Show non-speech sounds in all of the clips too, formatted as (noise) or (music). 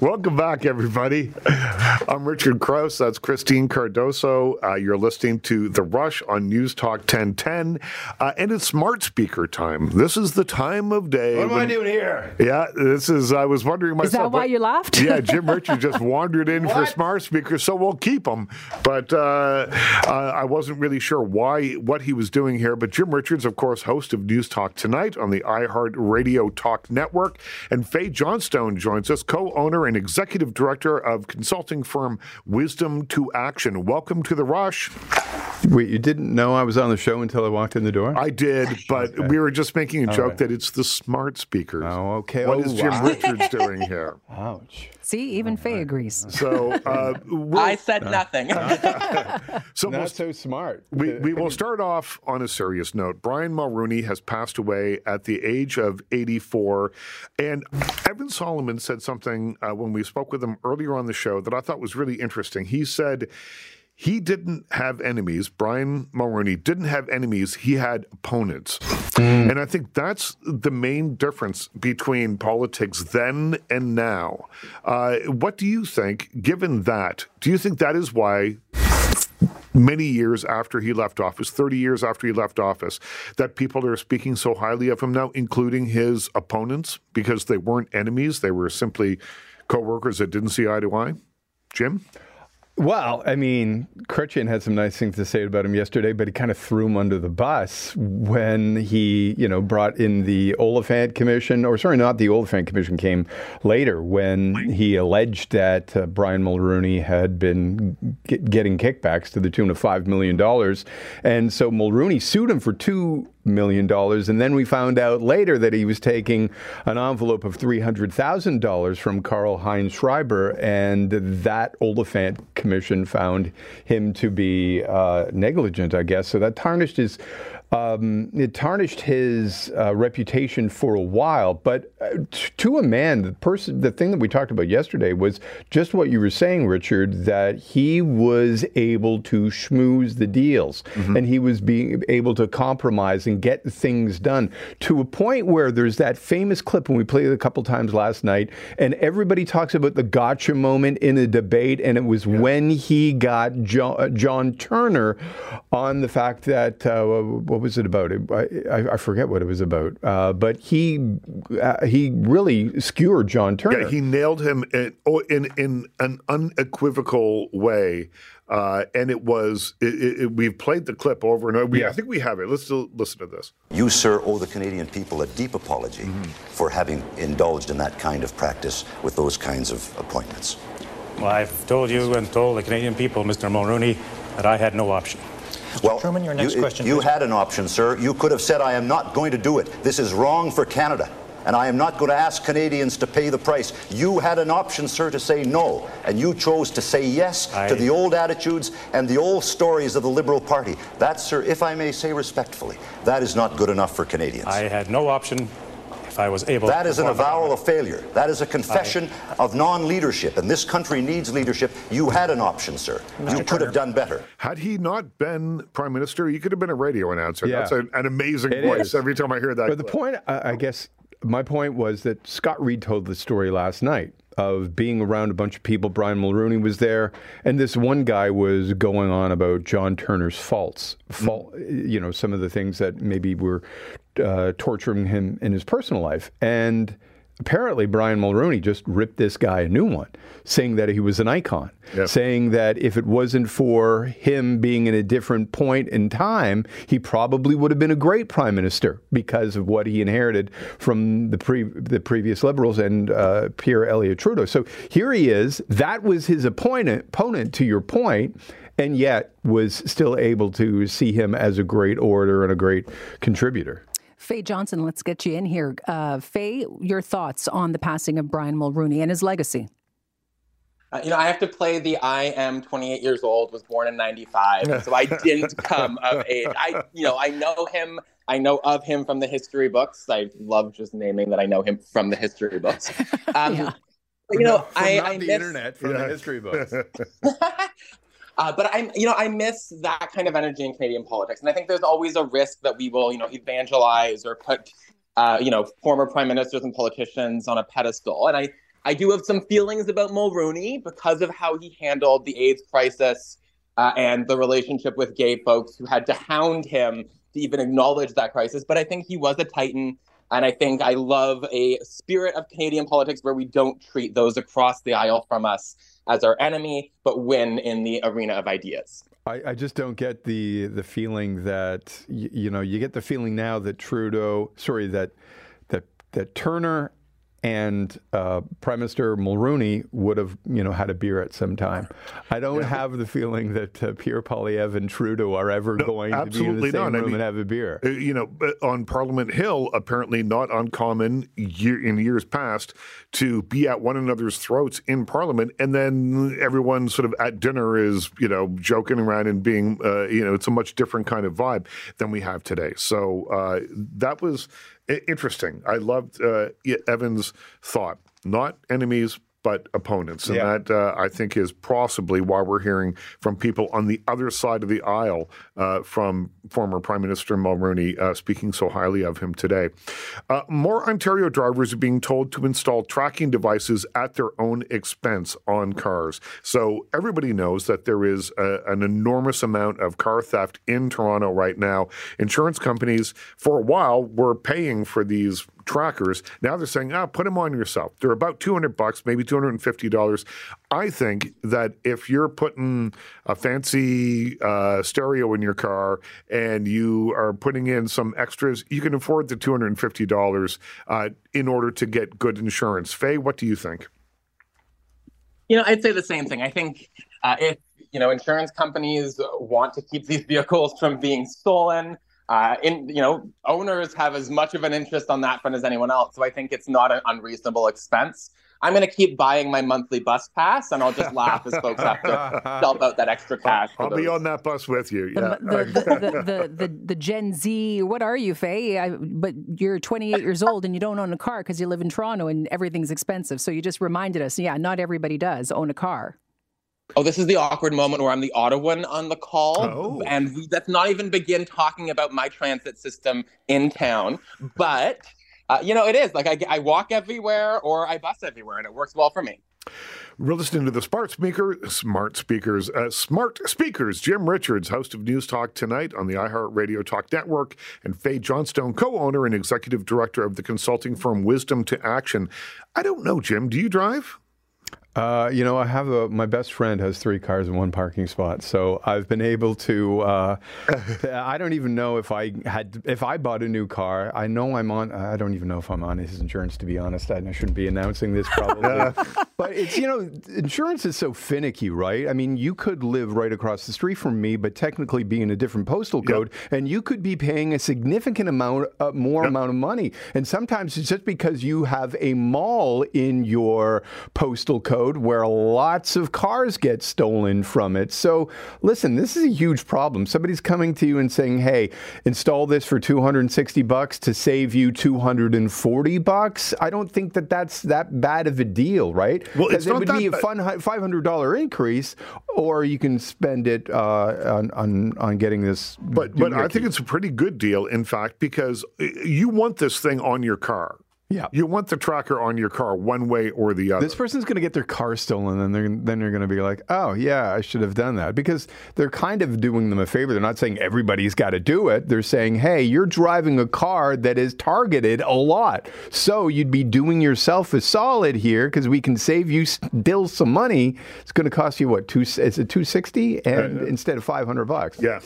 Welcome back, everybody. I'm Richard Crouse. That's Christine Cardoso. Uh, you're listening to The Rush on News Talk 1010. Uh, and it's smart speaker time. This is the time of day. What am when, I doing here? Yeah, this is, I was wondering myself. Is that why you laughed? Yeah, Jim Richard just (laughs) wandered in for smart speakers, so we'll keep him. But uh, uh, I wasn't really sure why, what he was doing here. But Jim Richards, of course, host of News Talk Tonight on the iHeart Radio Talk Network. And Fae Johnstone joins us, co owner and executive director of consulting firm Wisdom to Action. Welcome to the Rush. Wait, you didn't know I was on the show until I walked in the door? I did, but okay. we were just making a joke right. that it's the smart speakers. Oh, okay. What oh, is Jim wow. Richards doing here? (laughs) Ouch. See, even Fae agrees. So uh, we'll, I said nothing. (laughs) (laughs) so not we'll, so smart. We, we will start off on a serious note. Brian Mulroney has passed away at the age of 84, and Evan Solomon said something uh, when we spoke with him earlier on the show that I thought was really interesting. He said he didn't have enemies. Brian Mulroney didn't have enemies. He had opponents. Mm. And I think that's the main difference between politics then and now. Uh, what do you think, given that? Do you think that is why many years after he left office, 30 years after he left office, that people are speaking so highly of him now, including his opponents, because they weren't enemies. They were simply co workers that didn't see eye to eye? Jim? Well, I mean, Chrétien had some nice things to say about him yesterday, but he kind of threw him under the bus when he, you know, brought in the Oliphant Commission, or sorry, not the Oliphant Commission came later when he alleged that uh, Brian Mulroney had been getting kickbacks to the tune of $5 million. And so Mulroney sued him for two million dollars, and then we found out later that he was taking an envelope of three hundred thousand dollars from Karlheinz Schreiber, and that Oliphant Commission found him to be uh, negligent, I guess. So that tarnished his um, it tarnished his uh, reputation for a while, but uh, to a man, the person, the thing that we talked about yesterday was just what you were saying, Richard, that he was able to schmooze the deals, mm-hmm. and he was being able to compromise and get things done to a point where there's that famous clip when we played it a couple times last night, and everybody talks about the gotcha moment in a debate, and it was yeah. when he got John, uh, John, Turner on the fact that uh, what was it about? I, I forget what it was about. Uh, but he uh, he really skewered John Turner. Yeah, he nailed him in oh, in, in an unequivocal way. Uh, and it was it, it, we've played the clip over and over. We, yeah. I think we have it. Let's listen to this. You, sir, owe the Canadian people a deep apology mm-hmm. for having indulged in that kind of practice with those kinds of appointments. Well, I've told you and told the Canadian people, Mr. Mulroney, that I had no option. Well, Truman, your next you, question. You please. had an option, sir. You could have said, I am not going to do it. This is wrong for Canada. And I am not going to ask Canadians to pay the price. You had an option, sir, to say no. And you chose to say yes I... to the old attitudes and the old stories of the Liberal Party. That, sir, if I may say respectfully, that is not good enough for Canadians. I had no option if I was able That is an avowal of failure. That is a confession I, of non-leadership, and this country needs leadership. You had an option, sir. Mr. You could have done better. Had he not been prime minister, he could have been a radio announcer. Yeah. That's a, an amazing it voice is. every time I hear that. But clip. the point, I guess, my point was that Scott Reid told the story last night of being around a bunch of people. Brian Mulroney was there, and this one guy was going on about John Turner's faults, fault, mm. you know, some of the things that maybe were uh, torturing him in his personal life. And apparently, Brian Mulroney just ripped this guy a new one, saying that he was an icon, yep. saying that if it wasn't for him being in a different point in time, he probably would have been a great prime minister because of what he inherited from the, pre- the previous Liberals and uh, Pierre Elliott Trudeau. So here he is. That was his opponent, opponent to your point and yet was still able to see him as a great orator and a great contributor. Fae Johnson, let's get you in here. Uh, Fae, your thoughts on the passing of Brian Mulroney and his legacy? Uh, you know, I have to play the I am 28 years old, was born in 95, so I (laughs) didn't come of age. I, you know, I know him. I know of him from the history books. I love just naming that I know him from the history books. (laughs) Um, yeah. You know, from I, not I the miss... internet, from yeah. the history books. (laughs) Uh, but I'm, you know, I miss that kind of energy in Canadian politics, and I think there's always a risk that we will, you know, evangelize or put uh, you know, former prime ministers and politicians on a pedestal. And I, I do have some feelings about Mulroney because of how he handled the AIDS crisis uh, and the relationship with gay folks who had to hound him to even acknowledge that crisis. But I think he was a titan. And I think I love a spirit of Canadian politics where we don't treat those across the aisle from us as our enemy, but win in the arena of ideas. I, I, just don't get the the feeling that you, you know you get the feeling now that Trudeau, sorry that that that Turner and uh, Prime Minister Mulroney would have, you know, had a beer at some time. I don't yeah. have the feeling that uh, Pierre Poilievre and Trudeau are ever no, going to be in the same not. room I mean, and have a beer. Uh, you know, on Parliament Hill, apparently not uncommon year, in years past to be at one another's throats in Parliament, and then everyone sort of at dinner is, you know, joking around and being, uh, you know, it's a much different kind of vibe than we have today. So uh, that was interesting. I loved uh, Evan's thought. Not enemies, but opponents. And yeah. that, uh, I think, is possibly why we're hearing from people on the other side of the aisle uh, from former Prime Minister Mulroney uh, speaking so highly of him today. Uh, more Ontario drivers are being told to install tracking devices at their own expense on cars. So everybody knows that there is a, an enormous amount of car theft in Toronto right now. Insurance companies, for a while, were paying for these trackers. Now they're saying, ah, put them on yourself. They're about 200 bucks, maybe $250. I think that if you're putting a fancy uh, stereo in your car and you are putting in some extras, you can afford the $250 uh, in order to get good insurance. Fae, what do you think? You know, I'd say the same thing. I think uh, if you know insurance companies want to keep these vehicles from being stolen, uh, in you know owners have as much of an interest on that front as anyone else so i think it's not an unreasonable expense. I'm going to keep buying my monthly bus pass and i'll just laugh as folks have to (laughs) dump out that extra cash i'll, I'll be on that bus with you yeah. the, the, the, the, the, the gen z what are you fae? I, but you're 28 years old and you don't own a car because you live in toronto and everything's expensive so you just reminded us yeah not everybody does own a car Oh, this is the awkward moment where I'm the Ottawan on the call, oh. and we, let's not even begin talking about my transit system in town. But uh, you know, it is like I, I walk everywhere or I bus everywhere, and it works well for me. We're listening to the smart speaker, smart speakers, uh, smart speakers. Jim Richards, host of News Talk tonight on the iHeartRadio Talk Network, and Fae Johnstone, co-owner and executive director of the consulting firm Wisdom to Action. I don't know, Jim. Do you drive? Uh, you know, I have a, my best friend has three cars in one parking spot, so I've been able to. Uh, (laughs) I don't even know if I had if I bought a new car. I know I'm on. I don't even know if I'm on his insurance. To be honest, I shouldn't be announcing this probably. (laughs) but it's you know, insurance is so finicky, right? I mean, you could live right across the street from me, but technically be in a different postal code, yep. and you could be paying a significant amount, uh, more yep. amount of money. And sometimes it's just because you have a mall in your postal code road where lots of cars get stolen from it. So, listen, this is a huge problem. Somebody's coming to you and saying, "Hey, install this for 260 bucks to save you 240 bucks." I don't think that that's that bad of a deal, right? Well, it's it would be a fun $500 increase, or you can spend it uh, on, on on getting this. But but I think it's a pretty good deal, in fact, because you want this thing on your car. Yeah. You want the tracker on your car one way or the other. This person's going to get their car stolen and they're, then they're going to be like, oh, yeah, I should have done that. Because they're kind of doing them a favor. They're not saying everybody's got to do it. They're saying, hey, you're driving a car that is targeted a lot. So you'd be doing yourself a solid here because we can save you still some money. It's going to cost you, what, two, is it 260 and uh, instead of 500 bucks? Yeah.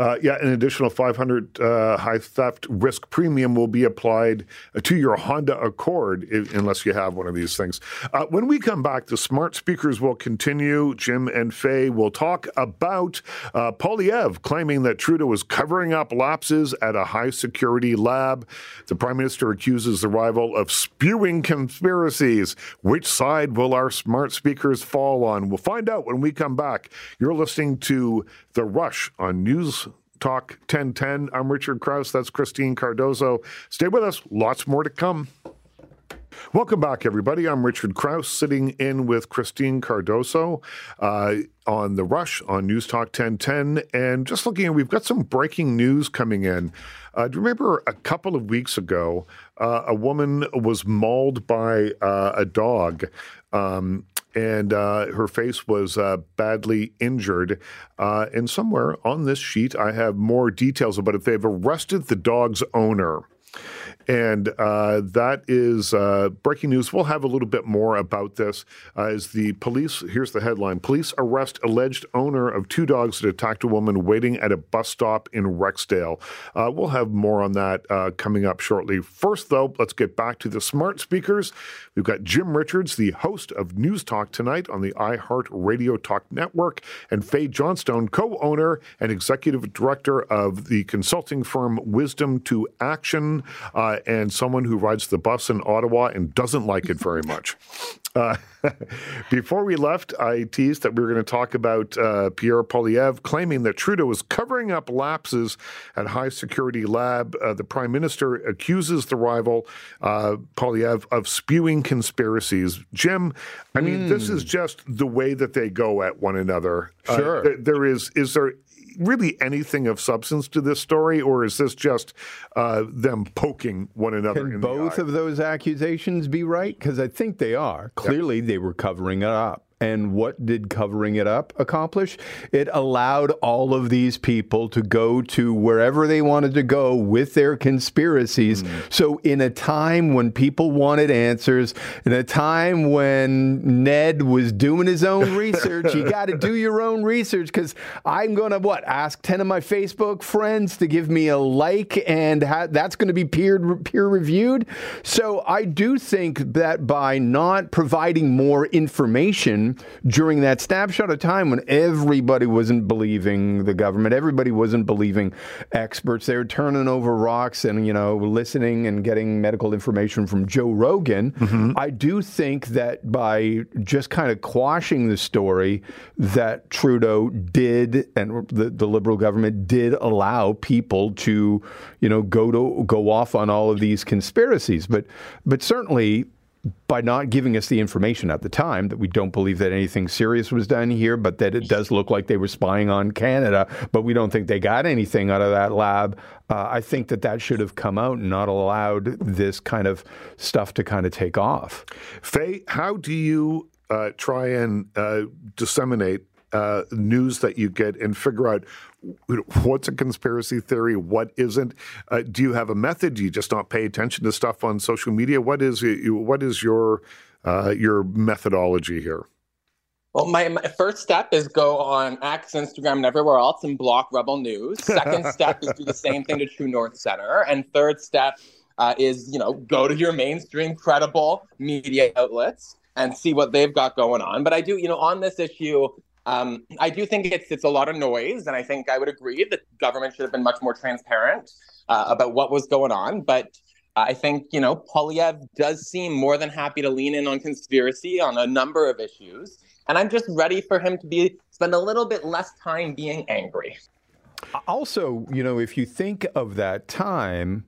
Uh, yeah, an additional 500 uh, high theft risk premium will be applied to your Honda Accord if, unless you have one of these things. Uh, when we come back, the smart speakers will continue. Jim and Fae will talk about uh, Poilievre claiming that Trudeau was covering up lapses at a high security lab. The prime minister accuses the rival of spewing conspiracies. Which side will our smart speakers fall on? We'll find out when we come back. You're listening to The Rush on News Talk 1010. I'm Richard Crouse. That's Christine Cardoso. Stay with us. Lots more to come. Welcome back, everybody. I'm Richard Crouse, sitting in with Christine Cardoso uh, on The Rush on News Talk 1010. And just looking at, we've got some breaking news coming in. Uh, do you remember a couple of weeks ago, uh, a woman was mauled by uh, a dog? Um, and uh, her face was uh, badly injured. Uh, and somewhere on this sheet, I have more details about it. They've arrested the dog's owner. And uh, that is uh, breaking news. We'll have a little bit more about this uh, as the police. Here's the headline Police arrest alleged owner of two dogs that attacked a woman waiting at a bus stop in Rexdale. Uh, we'll have more on that uh, coming up shortly. First, though, let's get back to the smart speakers. We've got Jim Richards, the host of News Talk tonight on the iHeart Radio Talk Network, and Fae Johnstone, co owner and executive director of the consulting firm Wisdom to Action. Uh, uh, and someone who rides the bus in Ottawa and doesn't like it very much. (laughs) Uh, (laughs) before we left, I teased that we were going to talk about uh, Pierre Poilievre claiming that Trudeau was covering up lapses at high security lab. Uh, the prime minister accuses the rival, uh, Poilievre, of spewing conspiracies. Jim, I mean, mm. this is hmm. just the way that they go at one another. Uh, sure. Th- there is, is there really anything of substance to this story, or is this just uh, them poking one another? Can both of those accusations be right? Because I think they are. Clearly, yep. they were covering it up. And what did covering it up accomplish? It allowed all of these people to go to wherever they wanted to go with their conspiracies. Mm. So, in a time when people wanted answers, in a time when Ned was doing his own (laughs) research, you got to do your own research because I'm going to what? Ask 10 of my Facebook friends to give me a like, and ha- that's going to be peer, peer reviewed. So, I do think that by not providing more information, during that snapshot of time when everybody wasn't believing the government, everybody wasn't believing experts. They were turning over rocks and, you know, listening and getting medical information from Joe Rogan. Mm-hmm. I do think that by just kind of quashing the story that Trudeau did and the, the Liberal government did allow people to, you know, go to go off on all of these conspiracies. But but certainly by not giving us the information at the time that we don't believe that anything serious was done here, but that it does look like they were spying on Canada, but we don't think they got anything out of that lab. Uh, I think that that should have come out and not allowed this kind of stuff to kind of take off. Fae, how do you uh, try and uh, disseminate uh, news that you get and figure out what's a conspiracy theory, what isn't. Uh, do you have a method? Do you just not pay attention to stuff on social media? What is what is your uh, your methodology here? Well, my, my, first step is go on X, Instagram, and everywhere else and block Rebel News. Second (laughs) step is do the same thing to True North Center, and third step uh, is you know go to your mainstream credible media outlets and see what they've got going on. But I do, you know, on this issue, um, I do think it's it's a lot of noise, and I think I would agree that government should have been much more transparent uh, about what was going on. But I think you know Poilievre does seem more than happy to lean in on conspiracy on a number of issues, and I'm just ready for him to be spend a little bit less time being angry. Also, you know, if you think of that time,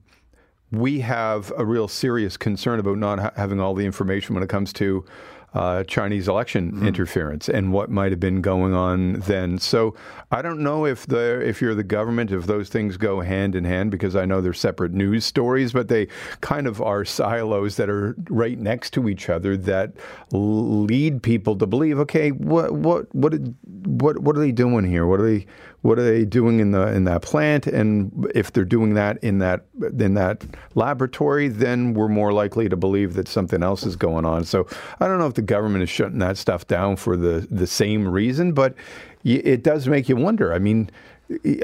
we have a real serious concern about not ha- having all the information when it comes to uh, Chinese election mm-hmm. interference and what might have been going on then. So I don't know if the if you're the government if those things go hand in hand because I know they're separate news stories, but they kind of are silos that are right next to each other that lead people to believe, okay, what what what what what are they doing here? What are they what are they doing in the in that plant? And if they're doing that in that in that laboratory, then we're more likely to believe that something else is going on. So I don't know if the government is shutting that stuff down for the the same reason, but it does make you wonder. I mean. It,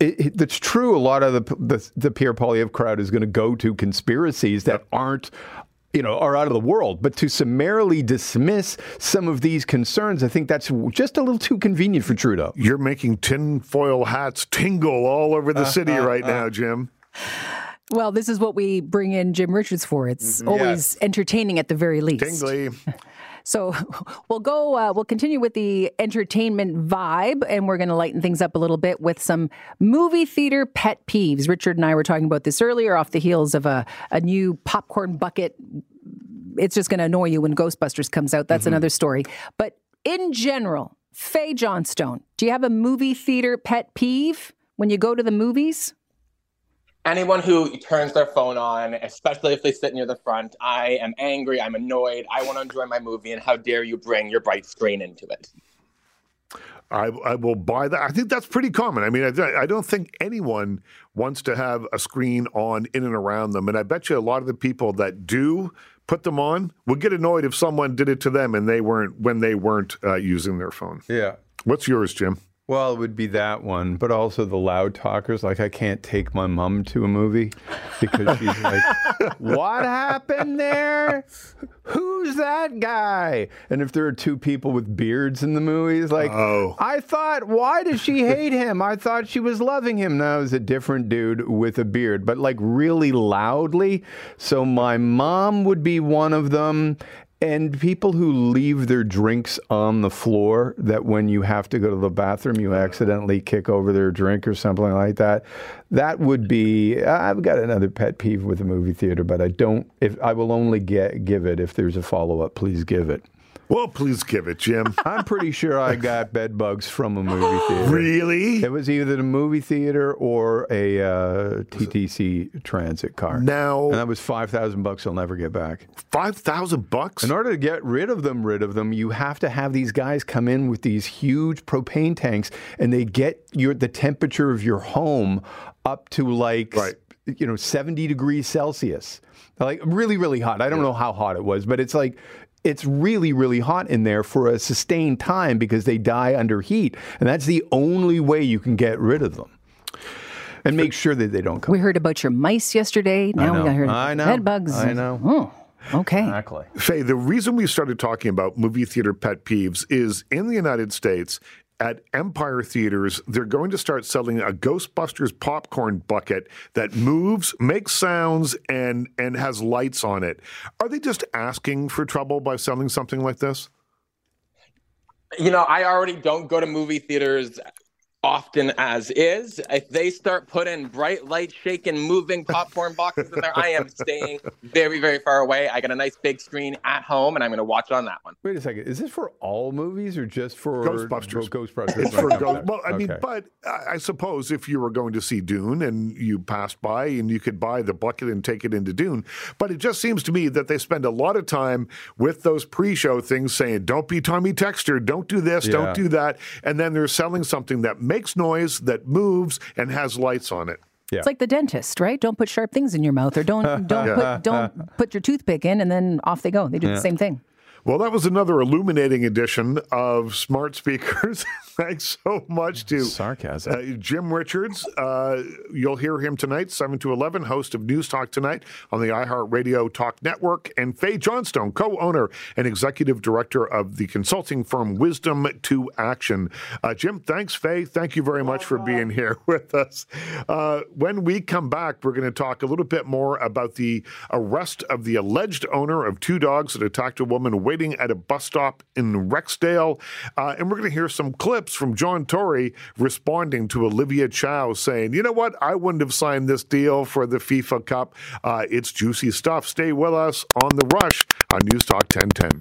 it, it's true. A lot of the the, the Pierre Poilievre crowd is going to go to conspiracies that aren't you know, are out of the world. But to summarily dismiss some of these concerns, I think that's just a little too convenient for Trudeau. You're making tinfoil hats tingle all over the uh, city uh, right uh. now, Jim. Well, this is what we bring in Jim Richards for. It's mm-hmm. always yes. entertaining at the very least. Tingly. (laughs) So (laughs) we'll go, uh, we'll continue with the entertainment vibe, and we're going to lighten things up a little bit with some movie theater pet peeves. Richard and I were talking about this earlier off the heels of a, a new popcorn bucket it's just going to annoy you when Ghostbusters comes out. That's mm-hmm. another story. But in general, Fae Johnstone, do you have a movie theater pet peeve when you go to the movies? Anyone who turns their phone on, especially if they sit near the front, I am angry. I'm annoyed. I want to enjoy my movie, and how dare you bring your bright screen into it? I, I, will buy that. I think that's pretty common. I mean, I, I, don't think anyone wants to have a screen on in and around them. And I bet you a lot of the people that do put them on would get annoyed if someone did it to them and they weren't when they weren't uh, using their phone. Yeah. What's yours, Jim? Well, it would be that one, but also the loud talkers. Like, I can't take my mom to a movie because she's like, (laughs) What happened there? Who's that guy? And if there are two people with beards in the movies, like, oh. I thought, why does she hate him? I thought she was loving him. Now it's a different dude with a beard, but like really loudly. So my mom would be one of them. And people who leave their drinks on the floor, that when you have to go to the bathroom, you accidentally kick over their drink or something like that. That would be. I've got another pet peeve with the movie theater, but I don't. If I will only get give it if there's a follow up, please give it. Well, please give it, Jim. (laughs) I'm pretty sure I got bed bugs from a movie (gasps) theater. Really? It was either the movie theater or a uh, TTC transit car. Now, and that was five thousand bucks. I'll never get back. Five thousand bucks. In order to get rid of them, rid of them, you have to have these guys come in with these huge propane tanks, and they get your the temperature of your home up to like right. you know seventy degrees Celsius like really really hot i don't yeah. know how hot it was but it's like it's really, really hot in there for a sustained time because they die under heat. And that's the only way you can get rid of them. And make sure that they don't come. We heard about your mice yesterday. Now we got heard I know. bed bugs. I know. Oh, okay. Exactly. Fae, the reason we started talking about movie theater pet peeves is in the United States, at Empire Theaters, they're going to start selling a Ghostbusters popcorn bucket that moves, makes sounds, and and has lights on it. Are they just asking for trouble by selling something like this? You know, I already don't go to movie theaters often as is. If they start putting bright light shaking, moving popcorn boxes in there, I am staying very, very far away. I got a nice big screen at home, and I'm going to watch it on that one. Wait a second. Is this for all movies or just for Ghostbusters? Ghostbusters. It's for Ghost. Well, I okay. mean, but I suppose if you were going to see Dune and you passed by and you could buy the bucket and take it into Dune, but it just seems to me that they spend a lot of time with those pre-show things saying, "Don't be Tommy Texter, don't do this, yeah. don't do that," and then they're selling something that makes noise, that moves, and has lights on it. Yeah. It's like the dentist, right? Don't put sharp things in your mouth, or don't don't (laughs) yeah. put don't put your toothpick in, and then off they go. They do yeah. the same thing. Well, that was another illuminating edition of Smart Speakers. (laughs) Thanks so much to sarcasm, uh, Jim Richards. Uh, you'll hear him tonight, seven to eleven, host of News Talk tonight on the iHeartRadio Talk Network, and Fae Johnstone, co-owner and executive director of the consulting firm Wisdom to Action. Uh, Jim, thanks, Fae. Thank you very much for being here (laughs) with us. Uh, when we come back, we're going to talk a little bit more about the arrest of the alleged owner of two dogs that attacked a woman waiting at a bus stop in Rexdale, uh, and we're going to hear some clips from John Tory responding to Olivia Chow saying, you know what, I wouldn't have signed this deal for the FIFA Cup. Uh, it's juicy stuff. Stay with us on The Rush on News Talk 1010.